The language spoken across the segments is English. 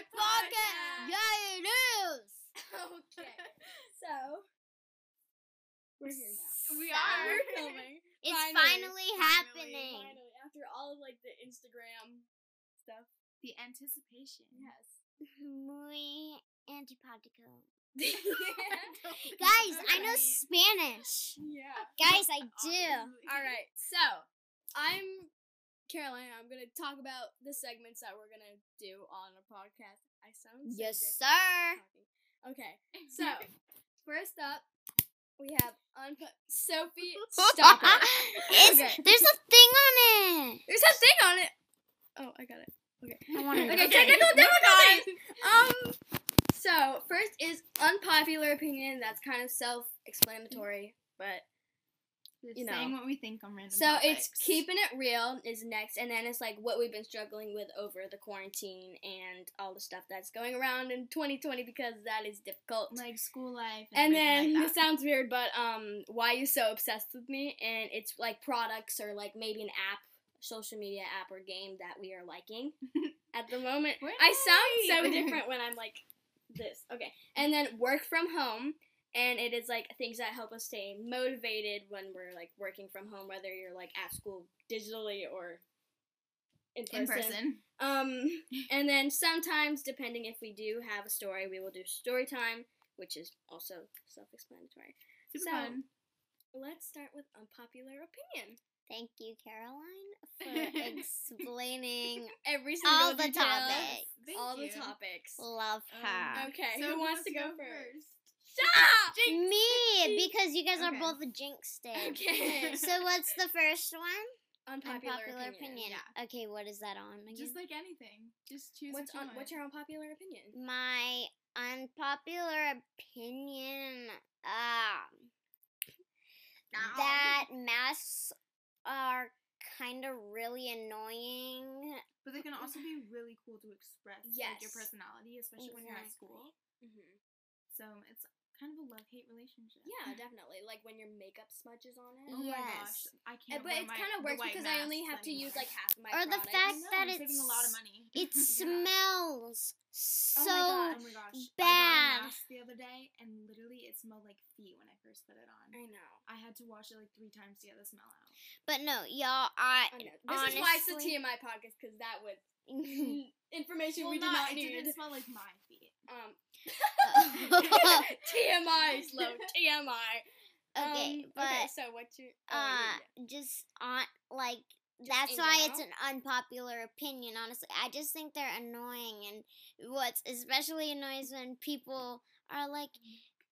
Live podcast. Yeah, it is. Okay. So we're here now. We So, are. We're filming. It's Finally. finally, happening. Finally, after all of like the Instagram stuff. The anticipation. Yes. Muy antipático. Guys, Guys, I know Spanish. Yeah. Guys, I do. All right. So I'm Caroline. I'm gonna talk about the segments that we're gonna do on a podcast. I sound so Yes, different when I'm sir. Okay. So first up, we have unput Sophie. Stop it. Okay. There's a thing on it. There's a thing on it. Oh, I got it. I want to. Okay, technical difficulties. Um. So first is unpopular opinion. That's kind of self-explanatory, but Just You know. saying what we think on random so it's keeping it real is next, and then it's like what we've been struggling with over the quarantine and all the stuff that's going around in 2020 because that is difficult. like school life. and everything then like this sounds weird, but um, why you so obsessed with me? And it's like products or like maybe an app, social media app or game that we are liking at the moment. I sound so different when I'm like this. Okay, and then work from home, and it is like things that help us stay motivated when we're like working from home, whether you're like at school digitally or in person. in person. Um, and then sometimes, depending if we do have a story, we will do story time, which is also self-explanatory. Super So- fun. Let's start with unpopular opinion. Thank you, Caroline, for explaining Every single all the detail, topics. Thank all you. the topics. Love Um, her. Okay, So who wants to go go first? Stop! Me, because you guys are both jinxed it. Okay. So what's the first one? Unpopular, Unpopular opinion. opinion. yeah. Okay, what is that on again? Just like anything. Just choose What's what you un- what's your unpopular opinion? My unpopular opinion, um, that masks are kind of really annoying. But they can also be really cool to express like your personality, especially when you're at school. Mm-hmm. So it's kind of a love hate relationship. Yeah, definitely. Like when your makeup smudges on it. Oh my gosh, I Uh, can't. but it kind of works because I only masks have to use like half of my Or the fact I know, that I'm saving a lot of it's- money. It Yeah. smells Oh so. my God. Oh my gosh. I bad. got a mask the other day and literally it smelled like feet when I first put it on. I know. I had to wash it like three times to get the smell out. But no, y'all, I. I know. This is why it's the honestly- TMI podcast because that would information Well, we do not, not it need. didn't smell like my feet. Um, TMI, slow TMI. okay, um, but okay, so what's your? Oh, uh, yeah, just on like Just that's why it's an unpopular opinion. Honestly, I just think they're annoying, and what's especially annoys when people are like,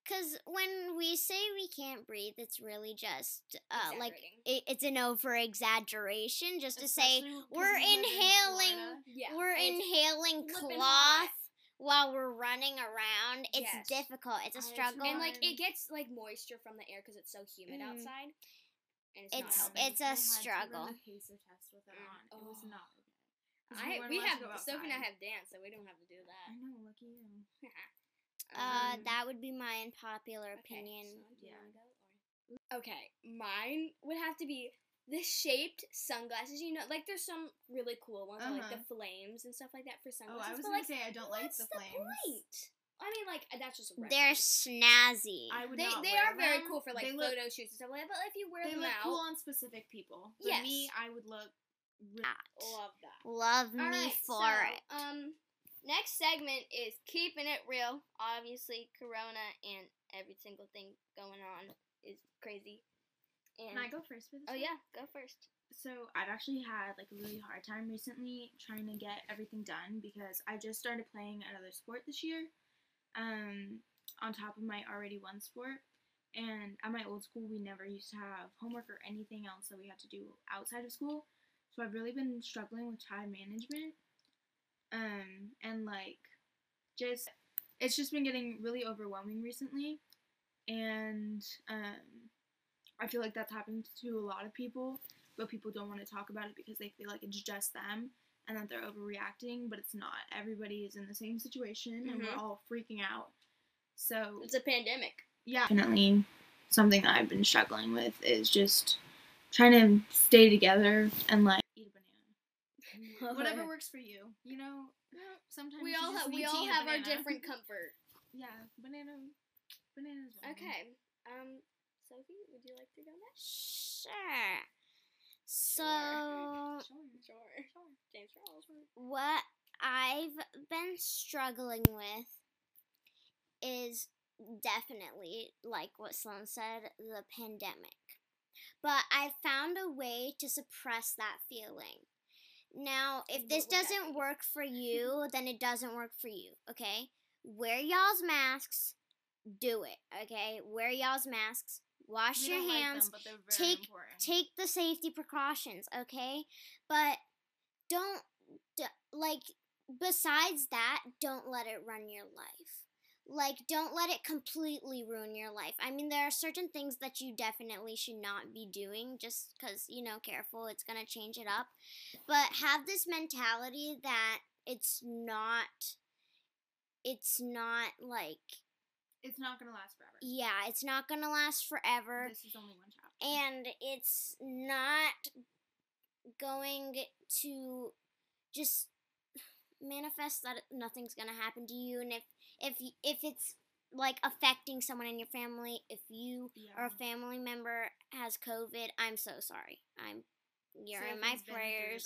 because when we say we can't breathe, it's really just uh like it, it's an over exaggeration just to say we're we live in inhaling yeah, we're it's inhaling cloth. While we're running around. It's Yes. difficult. It's a struggle. and like it gets like moisture from the air because it's so humid Mm. outside, and it's, It's- not it's a I had to run struggle. a pacer test with it Mm. was Oh. not okay. 'Cause I we have Sophie and I have dance, so we don't have to do that. I know, lucky you. uh, Um, that would be my unpopular okay, opinion. so Yeah. wanna go, or- Okay, mine would have to be the shaped sunglasses. You know, like there's some really cool ones, like Uh-huh. the flames and stuff like that for Oh, sunglasses. I was but gonna like, say I don't like what's the the flames. point? I mean, like that's just a They're snazzy. I would They not they wear are very cool for like they look, photo shoots and stuff like that. But if you wear them, They them look out, cool on specific people. For Yes. me, I would look. Really, love that. Love me Alright, for so, it. Um, next segment is keeping it real. Obviously, Corona and every single thing going on is crazy. And Can I go first for this? oh one? yeah, go first. So I've actually had like a really hard time recently trying to get everything done because I just started playing another sport this year, um, on top of my already one sport. And at my old school, we never used to have homework or anything else that we had to do outside of school. So I've really been struggling with time management, um, and like just it's just been getting really overwhelming recently, and um, I feel like that's happened to a lot of people but people don't want to talk about it because they feel like it's just them and that they're overreacting, but it's not. Everybody is in the same situation and we're Mhm. all freaking out. So, It's a pandemic. yeah, definitely something that I've been struggling with is just trying to stay together and like eat a banana. Whatever works for you. You know, sometimes we all have we all have our different comfort. Yeah, banana. Bananas. Okay. Um, Sophie, would you like to go next? Sure. So, Sure. Sure. Sure. James Charles. what I've been struggling with is definitely, like what Sloan said, the pandemic. But I found a way to suppress that feeling. Now, if this doesn't work for you, then it doesn't work for you, okay? Wear y'all's masks. Do it, okay? Wear y'all's masks. Wash We your don't like hands them, take- important. take the safety precautions, okay? But don't d- like besides that, don't let it run your life. Like don't let it completely ruin your life. I mean, there are certain things that you definitely should not be doing just cuz, you know, careful, it's going to change it up. But have this mentality that it's not it's not like It's not gonna last forever. yeah, it's not going to last forever This is only one chapter. and it's not going to just manifest that nothing's going to happen to you and if if if it's like affecting someone in your family if you yeah. or a family member has covid i'm so sorry i'm you're in my prayers.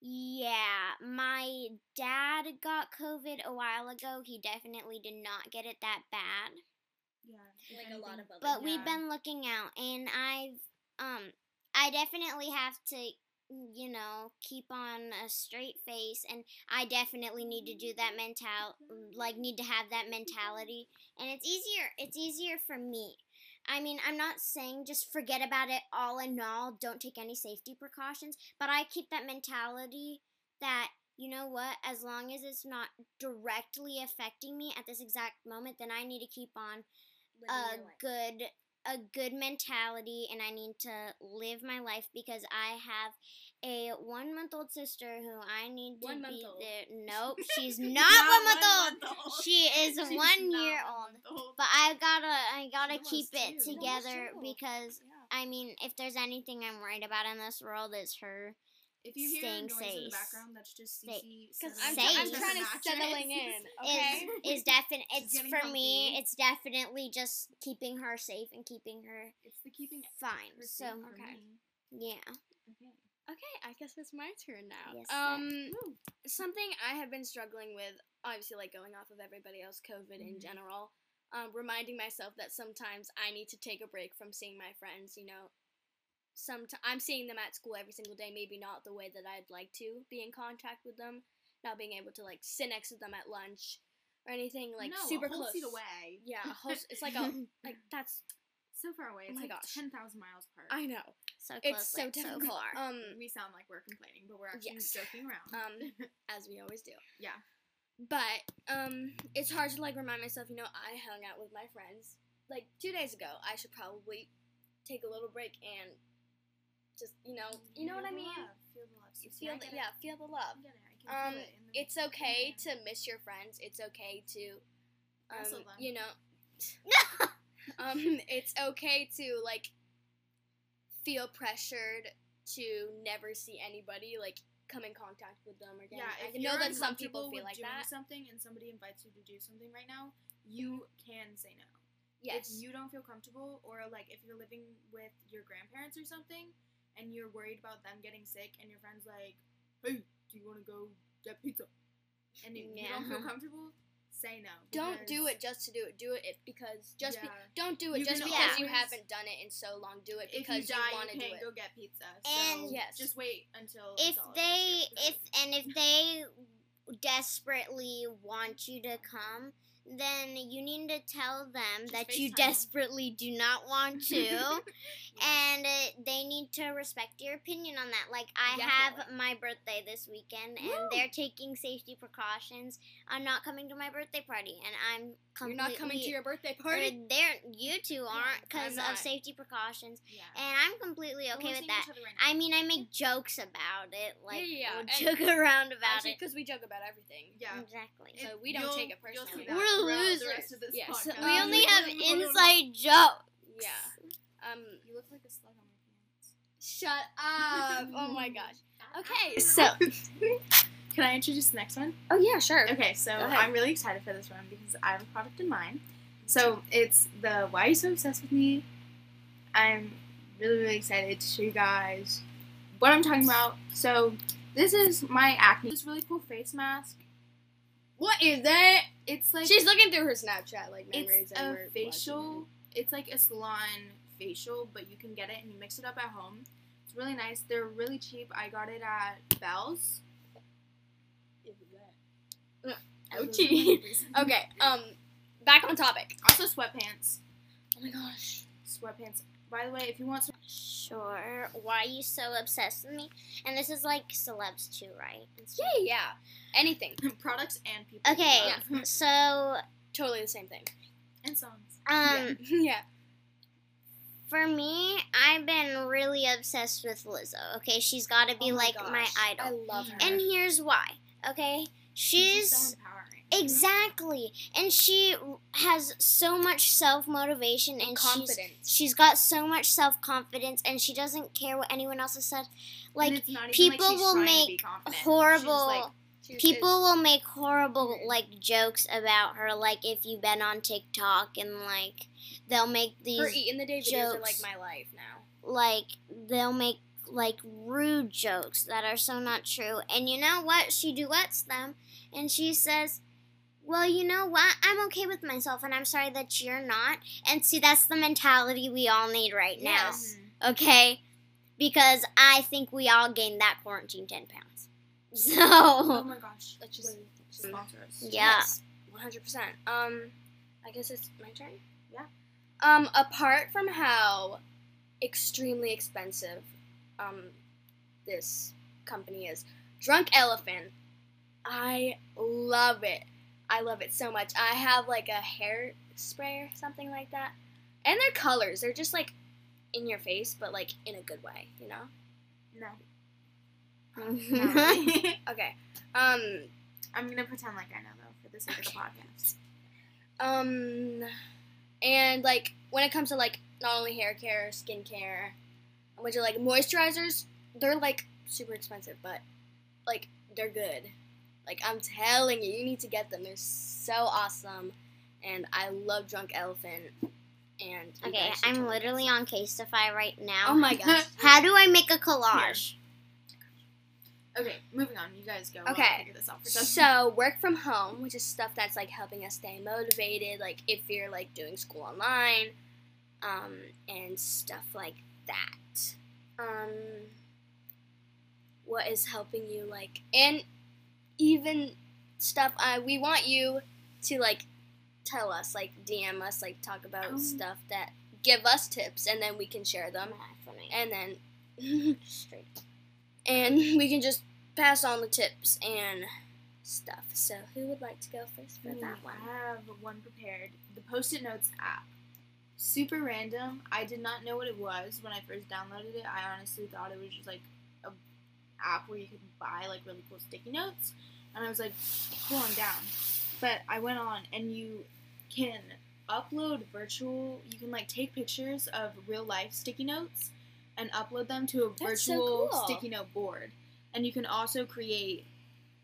Yeah my dad got covid a while ago he definitely did not get it that bad Yeah. if Like a lot of other but Yeah. we've been looking out and i've um i definitely have to you know keep on a straight face and i definitely need to do that mental like need to have that mentality and it's easier it's easier for me i mean i'm not saying just forget about it all and all don't take any safety precautions but i keep that mentality that you know what as long as it's not directly affecting me at this exact moment then i need to keep on Living a good a good mentality and I need to live my life because I have a one month old sister who I need to One be month old. there. Nope, she's not, one month old. month old. She is She's one year old. old. But I gotta I gotta She keep it two. Together because Yeah. I mean if there's anything I'm worried about in this world it's her. If you hear Staying a noise in the safe. background, that's just Safe. Cece. Because settling I'm, I'm trying to mattress. settling in. Okay. Is is definite it's getting for me, it's definitely just keeping her safe and keeping her It's the keeping fine. her So for okay. me. yeah. Okay. I guess it's my turn now. Yes, um, something I have been struggling with, obviously, like going off of everybody else, COVID in Mhm. general, um, reminding myself that sometimes I need to take a break from seeing my friends. You know, sometimes I'm seeing them at school every single day, maybe not the way that I'd like to be in contact with them, not being able to like sit next to them at lunch or anything like no, super a whole close. seat away. Yeah, whole, it's like a like that's So far away. Oh It's my like gosh. ten thousand miles apart. I know so close, it's so but difficult. so far. Um, we sound like we're complaining, but we're actually Yes. joking around. um, as we always do. yeah. But um, it's hard to like remind myself. You know, I hung out with my friends like two days ago. I should probably take a little break and just you know, you know what I mean. love. Feel the love. Cece. Feel I the, get yeah, feel the love. I it. Um, it the It's okay Yeah. to miss your friends. It's okay to, um, you know, um, it's okay to like feel pressured to never see anybody like come in contact with them again. Yeah, I if know you're that some people feel like doing that. something and somebody invites you to do something right now, you mm-hmm. can say no. Yes. If you don't feel comfortable, or like if you're living with your grandparents or something, and you're worried about them getting sick, and your friend's like, "Hey, do you want to go get pizza?" and you, you don't feel comfortable, say no. don't do it just to do it. Do it because just be, don't do it You just because you haven't done it in so long. Do it because you die, want to do it. go get pizza. And- so Yes. just wait until if they if and if they desperately want you to come then you need to tell them Just that you FaceTime 'em. desperately do not want to and uh, they need to respect your opinion on that like i have my birthday this weekend and Woo! they're taking safety precautions i'm not coming to my birthday party and i'm You're not coming to your birthday or party. they're you two aren't because I'm of safety precautions yeah. and i'm completely We're okay with that right I mean, I make jokes about it, like yeah, yeah. we'll joke around about Actually, it. because we joke about everything. yeah. Exactly. So we don't take it personally. We're throughout losers. The rest of this Yes. we Um, only have We're- we're- inside jokes. Yeah. Um. You look like a slug on my pants. Shut up! Oh my gosh. Okay, So, so. can I introduce the next one? Oh yeah, sure. Okay, so I'm really excited for this one because I have a product in mind. So it's the Why Are You So Obsessed with Me? I'm really, really excited to show you guys what I'm talking about. So this is my acne. This really cool face mask. What is that? It's like She's looking through her Snapchat like memories it's a facial. It's like a salon facial, but you can get it and you mix it up at home. It's really nice. They're really cheap. I got it at Bell's. Ouchie. okay, um, back on topic. Also sweatpants. Oh my gosh. Sweatpants. By the way, if you want some Sure. Why are you so obsessed with me? And this is like celebs too, right? And. Yeah, yeah. Anything. products and people. Okay, love. so Totally the same thing. and songs. um, yeah. for me, I've been really obsessed with Lizzo. Okay, she's got to be Oh my like my idol. I love her. And here's why. Okay, She's she's so empowering. Exactly, and she has so much self motivation and she's confidence. she's got so much self confidence, and she doesn't care what anyone else has said. Like it's not even people like will trying to be make horrible. like, She's- People will make horrible like jokes about her, like if you've been on TikTok and like they'll make these her eating the day videos are like my life now. like they'll make like rude jokes that are so not true. And you know what? She duets them and she says, Well, you know what? I'm okay with myself and I'm sorry that you're not. And see that's the mentality we all need right now. Yes. Okay? Because I think we all gained that quarantine ten pounds. So. Oh my gosh. Let's just Sponsor us. Yeah. one hundred percent. Um, I guess it's my turn. Yeah. Um, apart from how extremely expensive, um, this company is, Drunk Elephant, I love it. I love it so much. I have like a hair spray or something like that, and their colors, they're just like in your face, but like in a good way, you know. No. Okay. Um. I'm gonna pretend like I know though for the sake of the podcast. Um, and like when it comes to like not only hair care, skin care, a bunch of like moisturizers, they're like super expensive, but like they're good. Like I'm telling you, you need to get them. They're so awesome, and I love Drunk Elephant. And Okay, I'm literally on Casetify right now. Oh my gosh. How do I make a collage? Okay, moving on. You guys go. Okay. figure this out for So work from home, which is stuff that's like helping us stay motivated, like if you're like doing school online, um, and stuff like that. Um, what is helping you like, and even stuff. Uh, we want you to like tell us, like DM us, like talk about Um. stuff that give us tips, and then we can share them, and then Straight. and we can just pass on the tips and stuff. So, who would like to go first for Ooh, that one? I have one prepared. The Post-it Notes app. Super random. I did not know what it was when I first downloaded it. I honestly thought it was just like app where you could buy like really cool sticky notes, and I was like, cool, I'm down. But I went on, and you can upload virtual. You can like take pictures of real life sticky notes and upload them to a That's so virtual cool. sticky note board. And you can also create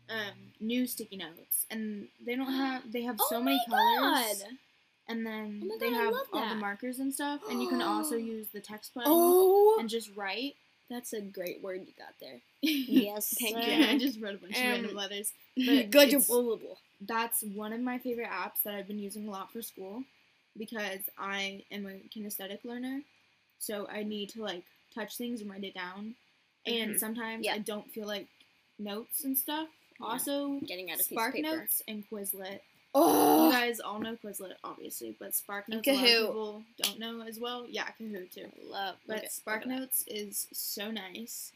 um, new sticky notes, and they don't have. They have so oh many my colors, God. and then Oh my they have all the markers and stuff. And you can also use the text button Oh, and just write. That's a great word you got there. Yes. Thank sir. yeah, I just wrote a bunch of Um, random letters. Good. That's one of my favorite apps that I've been using a lot for school because I am a kinesthetic learner, so I need to like touch things and write it down. And Mhm. sometimes Yeah. I don't feel like notes and stuff. Yeah. Also, Getting out of Spark paper. Notes and Quizlet. You Oh, guys all know Quizlet, obviously, but Spark And Notes a lot of people don't know as well. Yeah, Kahoot too. love. But look at- Spark Notes is so nice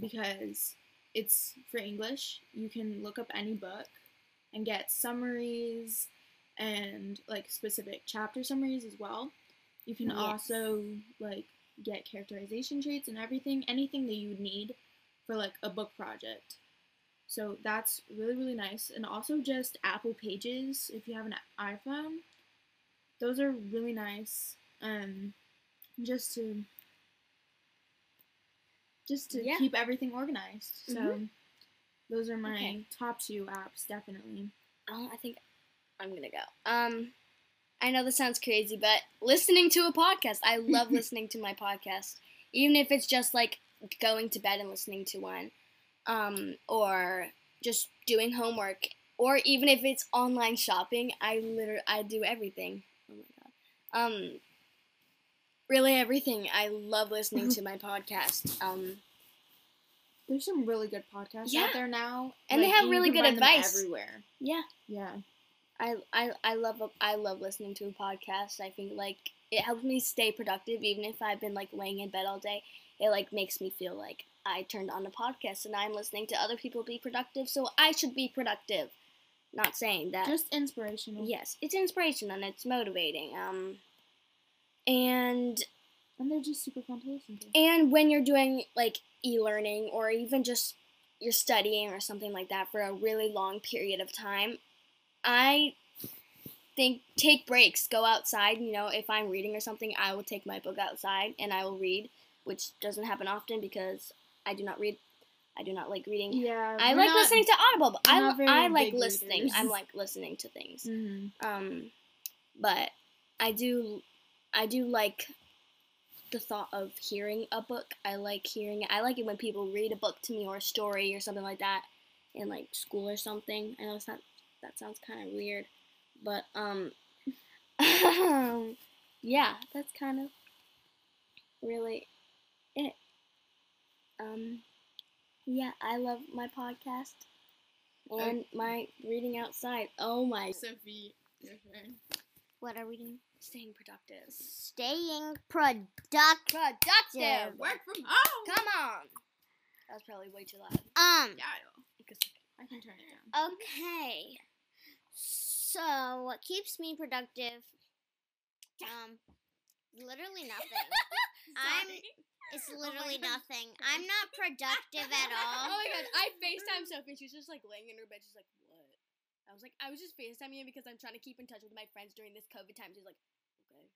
because it's for English. You can look up any book and get summaries and like specific chapter summaries as well. You can Yes. also like get characterization traits and everything, anything that you would need for like a book project. So that's really really nice and also just Apple Pages if you have an iPhone. Those are really nice. Um just to just to Yeah. keep everything organized. So Mhm. those are my Okay. top two apps, definitely. Oh, I think I'm gonna go. Um, I know this sounds crazy, but listening to a podcast, I love listening to my podcast, even if it's just like going to bed and listening to one, um, or just doing homework, or even if it's online shopping. I literally I do everything. Oh my god. Um, really everything. I love listening to my podcast. Um, There's some really good podcasts Yeah. out there now, And they have really good advice. everywhere. yeah. Yeah. I, I, I love I love listening to a podcast. I think like it helps me stay productive even if I've been like laying in bed all day. It like makes me feel like I turned on a podcast and I'm listening to other people be productive, so I should be productive. Not saying that. Just inspirational. yes, it's inspirational and it's motivating. Um and And they're just super fun to listen to. and when you're doing like e-learning or even just you're studying or something like that for a really long period of time, I think take breaks, go outside. You know, if I'm reading or something, I will take my book outside and I will read, which doesn't happen often because I do not read. I do not like reading. Yeah. I like not- listening to Audible. But I, I like listening. readers. I'm like listening to things. Mhm. Um, but I do, I do like the thought of hearing a book. I like hearing it. I like it when people read a book to me or a story or something like that in like school or something. I know it's not. That sounds kind of weird, but um, yeah, that's kind of really it. Um, yeah, I love my podcast and my reading outside. Oh my Sophie, your turn. What are we doing? Staying productive. Staying productive. Productive. Work from home. Come on. That was probably way too loud. Um. Yeah, I know. Because I can turn it down. Okay. So, what keeps me productive? Um, literally nothing. I'm. It's oh literally nothing. I'm not productive at all. Oh my god, I FaceTime Sophie. She's just like laying in her bed. She's like, what? I was like, I was just FaceTiming you because I'm trying to keep in touch with my friends during this COVID time. She's like, okay.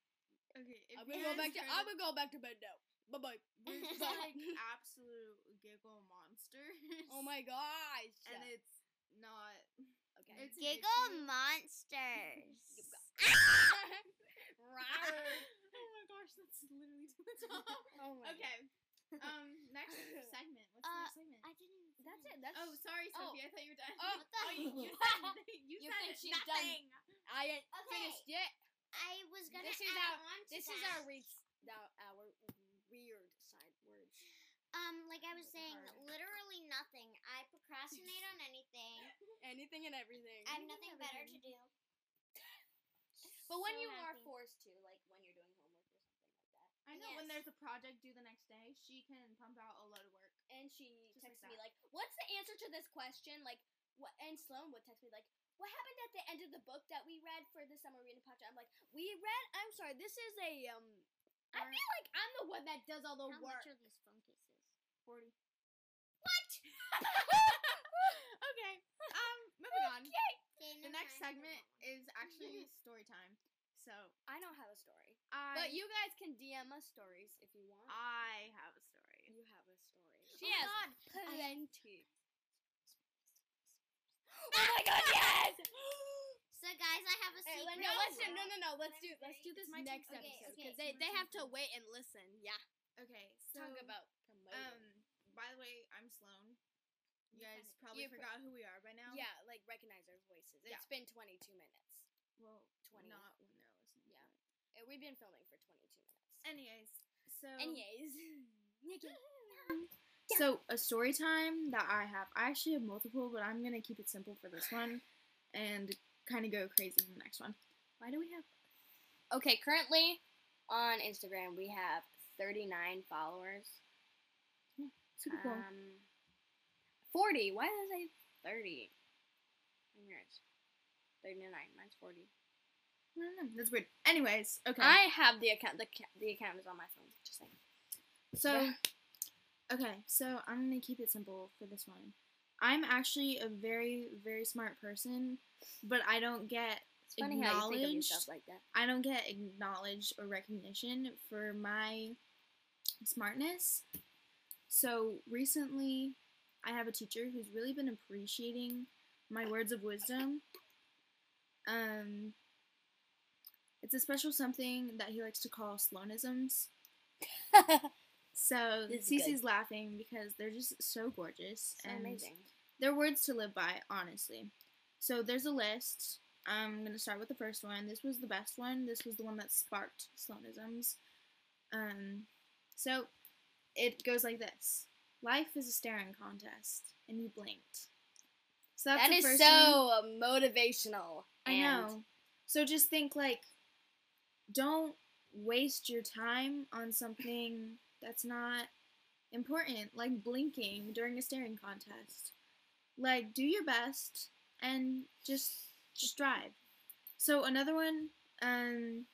Okay, I'm gonna go back to I'm gonna go back to bed now. Bye bye. We're just like absolute giggle monsters. Oh my gosh. And it's not. okay. It's an Giggle issue. monsters. oh my gosh, that's literally to the top. oh my Okay. Um, next segment. What's the Uh, next segment? I didn't. even That's it. That's oh, sorry, oh. Sophie. I thought you were done. Oh, What the you, you said you, You said think she's done. nothing. I ain't Okay. finished yet. I was gonna This is add our on to this is that. our re- our, our weird side words. Um, like I was saying, hard. literally nothing. I procrastinate on anything. Anything and everything. I have nothing better to do. But when So you are happy. forced to, like when you're doing homework or something like that. I know when there's a project due the next day, she can pump out a load of work. And she Just like texts me like, "What's the answer to this question?" Like, what? And Sloan would text me like, "What happened at the end of the book that we read for the summer reading project?" I'm like, "We read. I'm sorry. This is a um. I feel like I'm the one that does all the How work. much are these phone cases? Forty. what? okay. Um, moving on. Okay. Okay, The next segment is actually story time. So I don't have a story, I but you guys can DM us stories if you want. I have a story. you have a story. Oh She my has God. plenty. oh my god, yes! So guys, I have a Hey, secret. no, let's do no no no. Let's do let's do this My next turn. Okay, episode okay. because they, they have to wait and listen. Yeah, Okay, so talk about promoting. um. By the way, I'm Sloan. You guys probably You pro- forgot who we are by now. yeah, like recognize our voices. Yeah. It's been 22 minutes. Well, 20. not when they're listening. Yeah. We've been filming for 22 minutes. Anyways, so Anyways, Nikki. So a story time that I have, I actually have multiple, but I'm gonna keep it simple for this one, and kind of go crazy in the next one. Why do we have? Okay, currently on Instagram we have 39 followers. Super cool. Um, 40. Why did I say 30? And yours. 39. Mine's 40. Know. That's weird. Anyways, okay. I have the account. The, the account is on my phone. Just saying. so, okay, so I'm gonna keep it simple for this one. I'm actually a very, very smart person, but I don't get It's funny how you think of Acknowledged. like that. I don't get acknowledged or recognition for my smartness. So recently, I have a teacher who's really been appreciating my words of wisdom. Um, it's a special something that he likes to call slonisms. So Cece's laughing because they're just so gorgeous So and amazing. they're words to live by, honestly. So there's a list. I'm gonna start with the first one. This was the best one. This was the one that sparked slonisms. Um, so it goes like this: Life is a staring contest, and you blinked. So that's That the is first so one. motivational. I know. So just think like, don't waste your time on something that's not important, like blinking during a staring contest. Like, do your best and just just drive. So another one, um,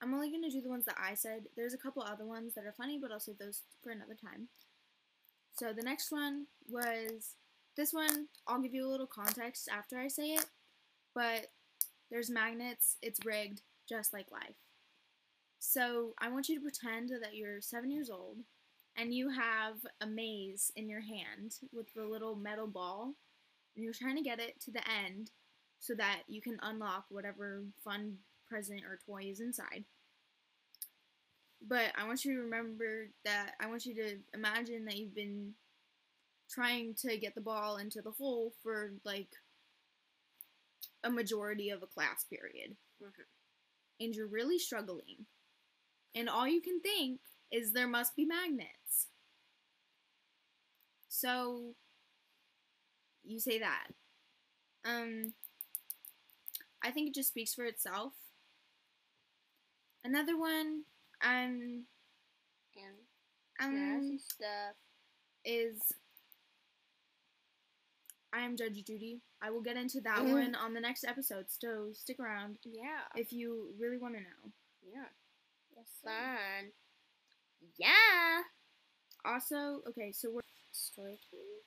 I'm only gonna do the ones that I said. There's a couple other ones that are funny, but I'll save those for another time. So the next one was this one. I'll give you a little context after I say it, but there's magnets. It's rigged, just like life. So I want you to pretend that you're seven years old and you have a maze in your hand with the little metal ball, and you're trying to get it to the end so that you can unlock whatever fun present or toy is inside. But I want you to remember that I want you to imagine that you've been trying to get the ball into the hole for like a majority of a class period. Mhm. And you're really struggling. And all you can think is there must be magnets. So you say that. Um I think it just speaks for itself. Another one um and um stuff. is I am Judge Judy. I will get into that Mhm. one on the next episode, so stick around Yeah. if you really want to know. Yeah. Yes, Fun. Yeah. Also, okay, so we're, Story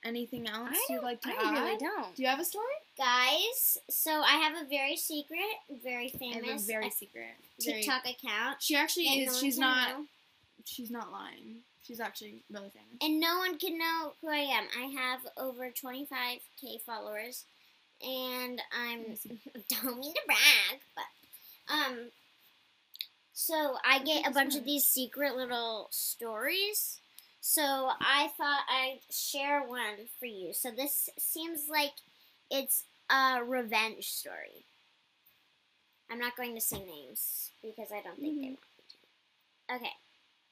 anything else you'd like to I add? I really don't. Do you have a story? Guys, so I have a very secret, very I have a famous very uh, secret. very- TikTok account. She actually is. no she's not. know. She's not lying. She's actually really famous. and no one can know who I am. I have over 25k followers, and I'm don't mean to brag, but um, so I get a bunch of these secret little stories. So I thought I'd share one for you. So this seems like it's a revenge story. I'm not going to say names because I don't think they Mhm. want me to. Okay,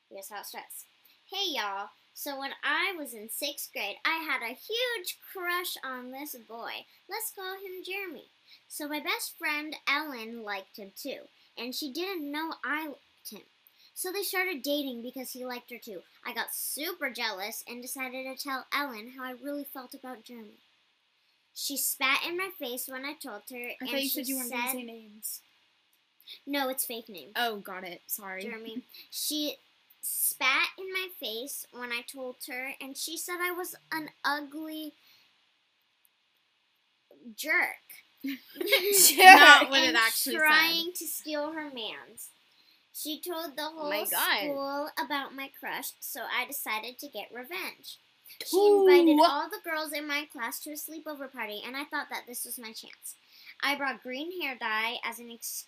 here's how it starts. Hey y'all. So when I was in sixth grade, I had a huge crush on this boy. Let's call him Jeremy. So my best friend Ellen liked him too, and she didn't know I liked him. So they started dating because he liked her too. I got super jealous and decided to tell Ellen how I really felt about Jeremy. She spat in my face when I told her, I and thought you she said you weren't going to said, say names. "No, it's fake name." Oh, got it. Sorry. Jeremy. She spat in my face when I told her, and she said I was an ugly jerk. Not what it and actually said. trying to steal her man's. She told the oh whole my God. school about my crush, so I decided to get revenge. She Ooh. invited all the girls in my class to a sleepover party, and I thought that this was my chance. I brought green hair dye as an ex-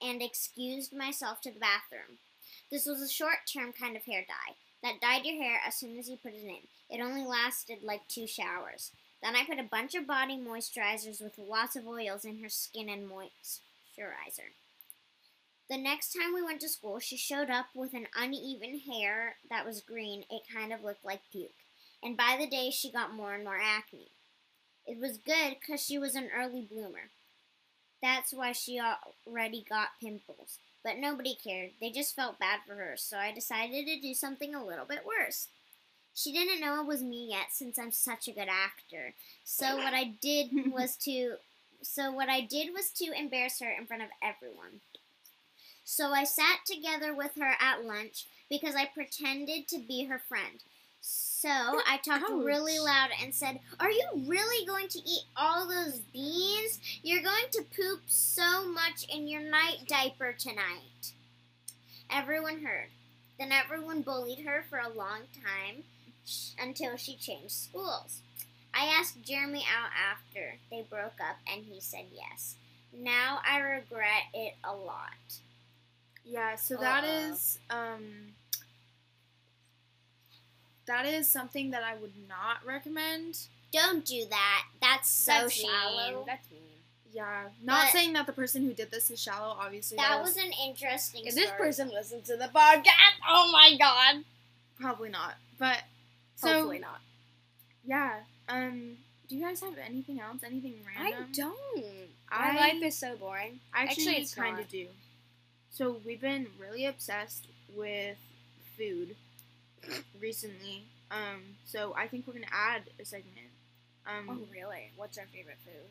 and excused myself to the bathroom. This was a short-term kind of hair dye that dyed your hair as soon as you put it in. It only lasted like two showers. Then I put a bunch of body moisturizers with lots of oils in her skin and moisturizer. The next time we went to school, she showed up with an uneven hair that was green. It kind of looked like puke. And by the day, she got more and more acne. It was good because she was an early bloomer. That's why she already got pimples. But nobody cared. They just felt bad for her, so I decided to do something a little bit worse. She didn't know it was me yet since I'm such a good actor. So what I did was to so what I did was to embarrass her in front of everyone. So I sat together with her at lunch because I pretended to be her friend. So I talked really loud and said, Are you really going to eat all those beans? You're going to poop so much in your night diaper tonight. Everyone heard. Then everyone bullied her for a long time. until she changed schools. I asked Jeremy out after they broke up, and he said yes. Now I regret it a lot. Yeah, so that Uh-oh. is um that is something that I would not recommend. Don't do that. That's so That's shallow. Mean. That's mean. Yeah, not But- saying that the person who did this is shallow. Obviously, That was an interesting. If this person listens to the podcast, oh my god. probably not. But so Hopefully not. yeah, um, do you guys have anything else? Anything random? I don't. I- My life is so boring. Actually, Actually, it's kind not. of do. So we've been really obsessed with food recently. Um, so I think we're gonna add a segment. Um, Oh really? What's our favorite food?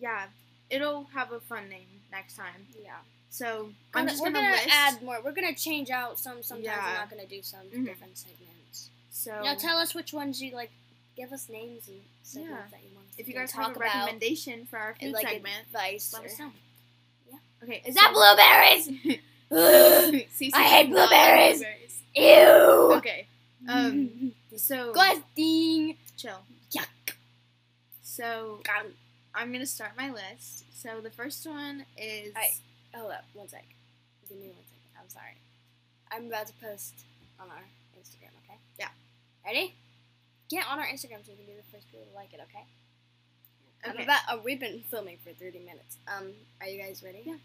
yeah, it'll have a fun name next time. Yeah. So I'm Gonna- just we're gonna, gonna list. add more. We're gonna change out some. Sometimes Yeah. we're not gonna do some Mhm. different segments. so now tell us which ones you like. Give us names and segments Yeah. that you want. if you guys talk have a about, recommendation for our and, food like segment, advice. let or- us know. Yeah. Okay, Is that blueberries? I hate does not like blueberries. blueberries. Ew. Okay, um, so Disgusting. chill. Yuck. So. I'm gonna start my list. So the first one is Alright. Hold up, one sec. Give me one second. I'm sorry. I'm about to post on our Instagram, okay? Yeah. Ready? Get on our Instagram so you can be the first people to like it, okay? I'm Okay. about, oh, we've been filming for 30 minutes. Um, are you guys ready? Yeah.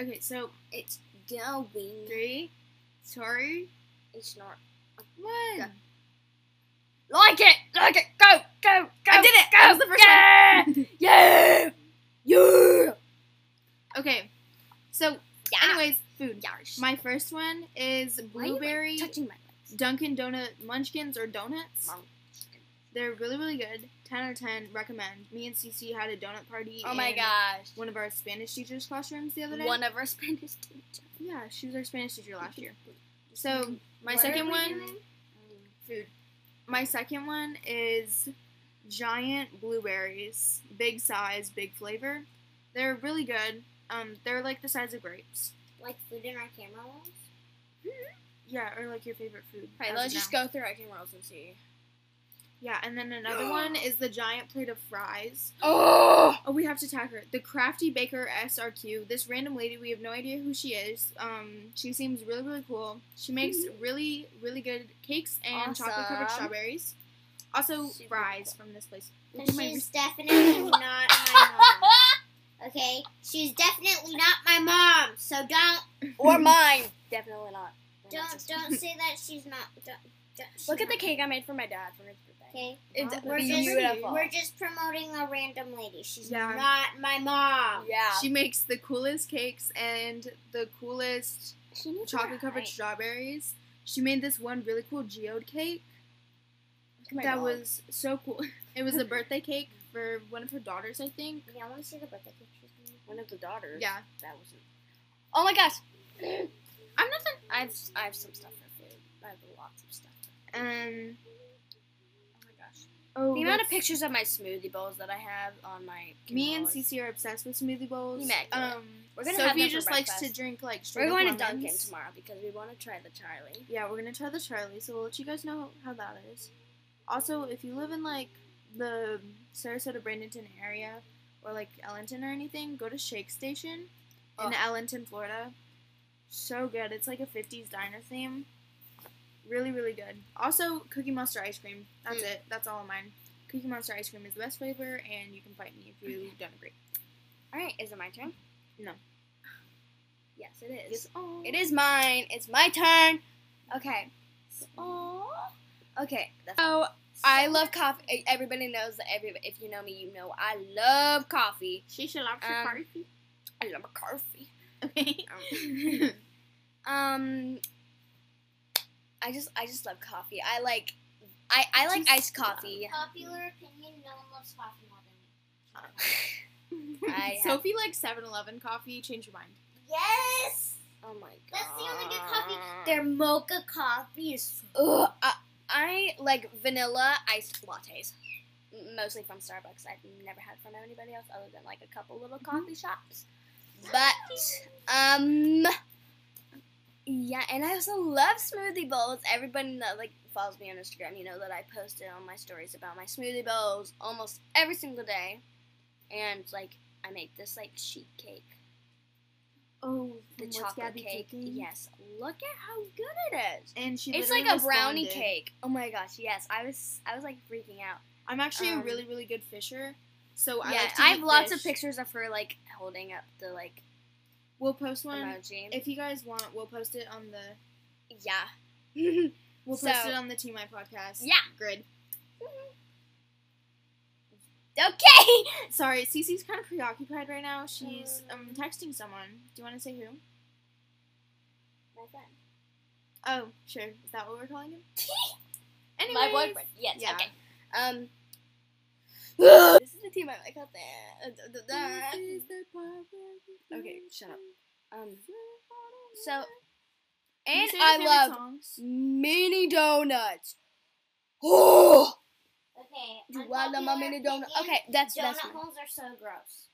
Okay, so It's going. three, sorry, It's not. one. Go. Like it! Like it! Go! Go! Go! I did it! Go! That was the first yeah! one. Yeah! Yeah! Okay, so Yeah! anyways, food. Yarsh. My first one is like, blueberry touching my legs. Dunkin' Donut Munchkins or donuts. Mom. They're really really good. Ten out of ten. Recommend. Me and Cece had a donut party. Oh my in gosh. One of our Spanish teachers' classrooms the other day. One of our Spanish teachers. Yeah, she was our Spanish teacher last year. So my What second one, doing? food. My second one is giant blueberries, big size, big flavor. They're really good. Um, they're like the size of grapes. Like food in our camera rolls. Yeah, or like your favorite food. Alright, let's just now. go through our camera rolls and see. Yeah, and then another one is the giant plate of fries. Oh! Oh, we have to tag her. The Crafty Baker SRQ. This random lady, we have no idea who she is. Um, she seems really, really cool. She makes really, really good cakes and chocolate covered strawberries. Also, Super fries cool. from this place. Because Oh she's definitely not my mom. Okay? She's definitely not my mom. So don't or mine. Definitely not. Don't don't say that she's not. Don't, don't, she's Look at the cake I made for my dad for his birthday. Okay? It's We're that's just beautiful. we're just promoting a random lady. She's Yeah. not my mom. yeah. She makes the coolest cakes and the coolest chocolate covered right. strawberries. She made this one really cool geode cake Look that dog. was so cool. It was a birthday cake for one of her daughters, I think. Yeah, I want to see the birthday pictures. one of the daughters. Yeah. That wasn't. Oh my gosh. I'm nothing. I have I have some stuff for food. I have lots of stuff. Um. Oh. Oh, The amount of pictures of my smoothie bowls that I have on my. Me and Cece are obsessed with smoothie bowls. Um, We're gonna Sophie have them just likes to drink like straight We're going to. Dunkin' tomorrow because we want to try the Charlie. Yeah, we're gonna try the Charlie, so we'll let you guys know how that is. Also, if you live in like the Sarasota Bradenton area or like Ellenton or anything, go to Shake Station in Ellenton, Florida. So good. It's like a 50s diner theme. Really, really good. Also, Cookie Monster ice cream. That's Mm. it. That's all of mine. Cookie Monster ice cream is the best flavor, and you can fight me if you don't agree. All right, is it my turn? No. Yes, it is. Yes. Oh. It is mine. It's my turn. Okay. Aww. Okay. So I love coffee. Everybody knows that. Every if you know me, you know I love coffee. She should love Um, coffee. I love coffee. Okay. Um, um, I just I just love coffee. I like I I like iced coffee. Popular opinion: No one loves coffee more than me. I Sophie likes 7-Eleven coffee. Change your mind. Yes, oh my god. that's the only good coffee. Their mocha coffee is. Ugh, I, I like vanilla iced lattes. Mostly from Starbucks. I've never had from anybody else other than like a couple little coffee shops. But um yeah, and I also love smoothie bowls. Everybody that like follows me on Instagram, you know that I posted on my stories about my smoothie bowls almost every single day, and like I make this like sheet cake, Oh, the chocolate cake. Yes. Look at how good it is. And she It's like a brownie responded. cake. Oh my gosh, yes. I was I was like freaking out. I'm actually Um, a really, really good fisher. So I yeah, like I have eat lots of pictures of her like holding up the like We'll post one. emoji. If you guys want, we'll post it on the yeah. we'll So- post it on the TMI podcast. Yeah. Grid. okay. Sorry, Cece's kind of preoccupied right now. She's um Um. texting someone. Do you want to say who? My friend. Oh, sure. Is that what we're calling him? My boyfriend. Yes. Yeah. Okay. Um. this is the team I like out there. This is the part where we Okay, shut up. Um. So, and I love songs? mini donuts. Oh, Okay. I love a mini donut. Okay, that's Donut that's holes are so gross.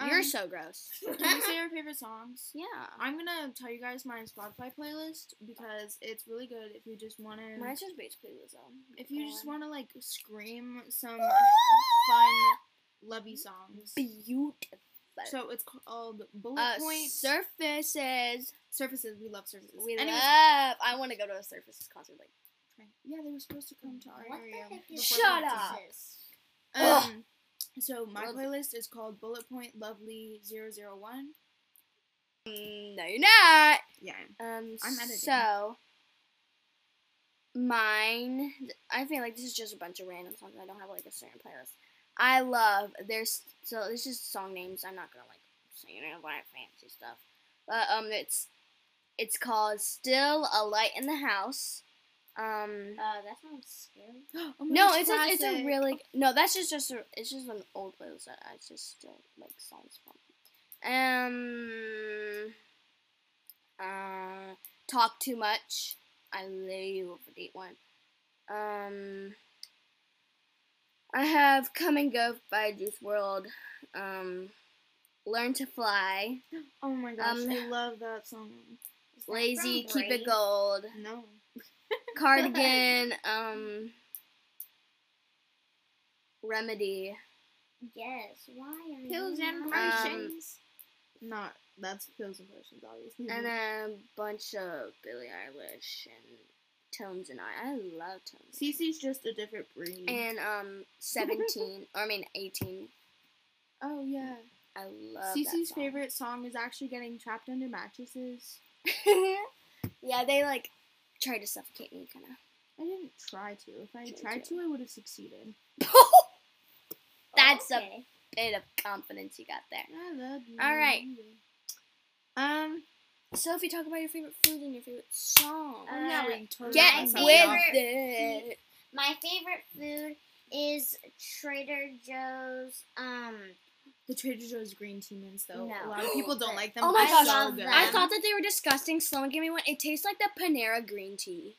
You're Um, so gross. Can you say your favorite songs? yeah. I'm gonna tell you guys my Spotify playlist because it's really good if you just want to. Mine's just basically Lizzo. If you just want to like scream some fun, lovey songs. beautiful. So it's called Bullet uh, Point surfaces. Surfaces. We love surfaces. We Anyways, love. I want to go to a surfaces concert. Like, yeah, they were supposed to come to our What area. the heck is Shut up. Um, so my Love- playlist is called Bullet Point Lovely 001. mm, no, you're not. Yeah. Um, I'm editing. So, mine. I feel like this is just a bunch of random songs. I don't have like a certain playlist. I love. There's so this is song names. I'm not gonna like say any of like fancy stuff, but um, it's it's called "Still a Light in the House." Um, Uh, that sounds scary. Oh my no, gosh, it's a, it's a classic. really no. That's just just a, it's just an old playlist that I just still like songs from. Um, uh, talk too much. I love that one. Um, I have come and go by Juice WRLD. Um, learn to fly. Oh my gosh, Um, I love that song. That Lazy, keep it gold. No. Cardigan. um, remedy. Yes. Why are you? Pills and not- potions. Not that's pills and potions, obviously. and a bunch of Billie Eilish and Tones and I. I love Tones. Cece's just a different breed. And um, seventeen or I mean eighteen. oh yeah. I love Cece's that song. favorite song is actually getting trapped under mattresses. yeah, they like tried to suffocate me, kind of. I didn't try to. If I Sure tried too. to, I would have succeeded. That's okay. a bit of confidence you got there. I love you. All right. Um. So if you talk about your favorite food and your favorite song, oh, yeah, Uh, we totally get with something favorite- off. it. My favorite food is Trader Joe's. Um, The Trader Joe's green tea mints, though. No. A lot of people don't like them. Oh my they're gosh, love them. I thought that they were disgusting. Someone give me one. It tastes like the Panera green tea.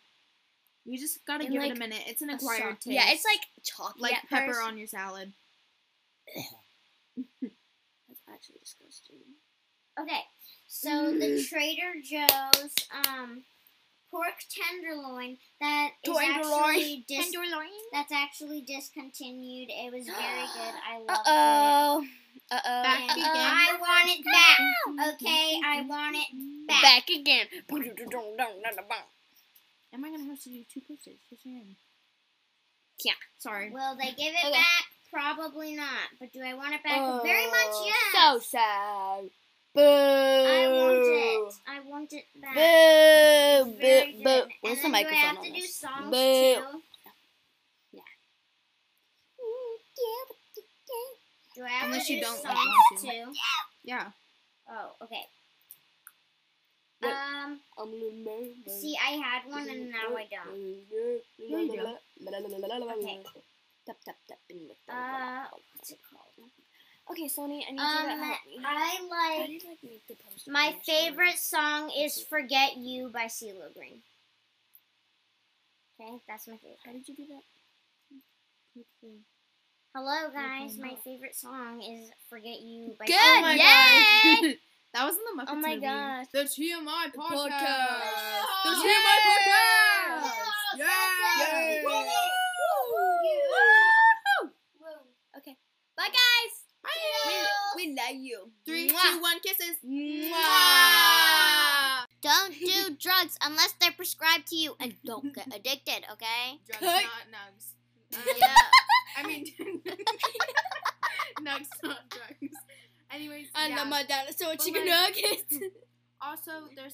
You just gotta And, give like, it a minute. It's an acquired taste. Yeah, it's like chalky like pepper first. on your salad. That's actually disgusting. okay, so the Trader Joe's um pork tenderloin that is Tenderloin. actually dis- that's actually discontinued. It was very good. I love it. Uh oh. Uh Back it. And again. I want it back. Okay, I want it back. Back again. Am I gonna have to do two posters? Yes, I am. Yeah. Sorry. Will they give it Okay. back? Probably not. But do I want it back? Very much Oh, yes. So sad. Boo. I want it. I want it back. Boo. Boo. Boo. Where's the then do I microphone have on to do this? songs Boo. too? I have Unless to you do don't songs want to. too? Yeah. Oh, okay. Yep. Um, I'm a little mermaid. see, I had one and now I don't. Yeah, you do. Okay. Tap, tap, tap, in with the- Uh, what's it called? Okay, Sony, I need you to Um, help me. I How like do you, like make the poster my on your favorite song is "Forget You" by CeeLo Green. Okay, that's my favorite. How did you do that? Hello, guys. My favorite song is "Forget You" by Good, Oh my yay! gosh. that was in the Muppets Oh my movie. gosh. The TMI podcast. podcast. The Yay! TMI podcast. Yeah. Woo! Okay. Bye, guys. Bye! We love you. Three, Mwah. two, one, kisses. Mwah. Don't do drugs unless they're prescribed to you, and don't get addicted. Okay? Drugs, Cut. not nugs. Um, Yeah. I mean, nugs, not drugs. Anyways, I yeah. love my dinosaur But, chicken like- nuggets. Also, there's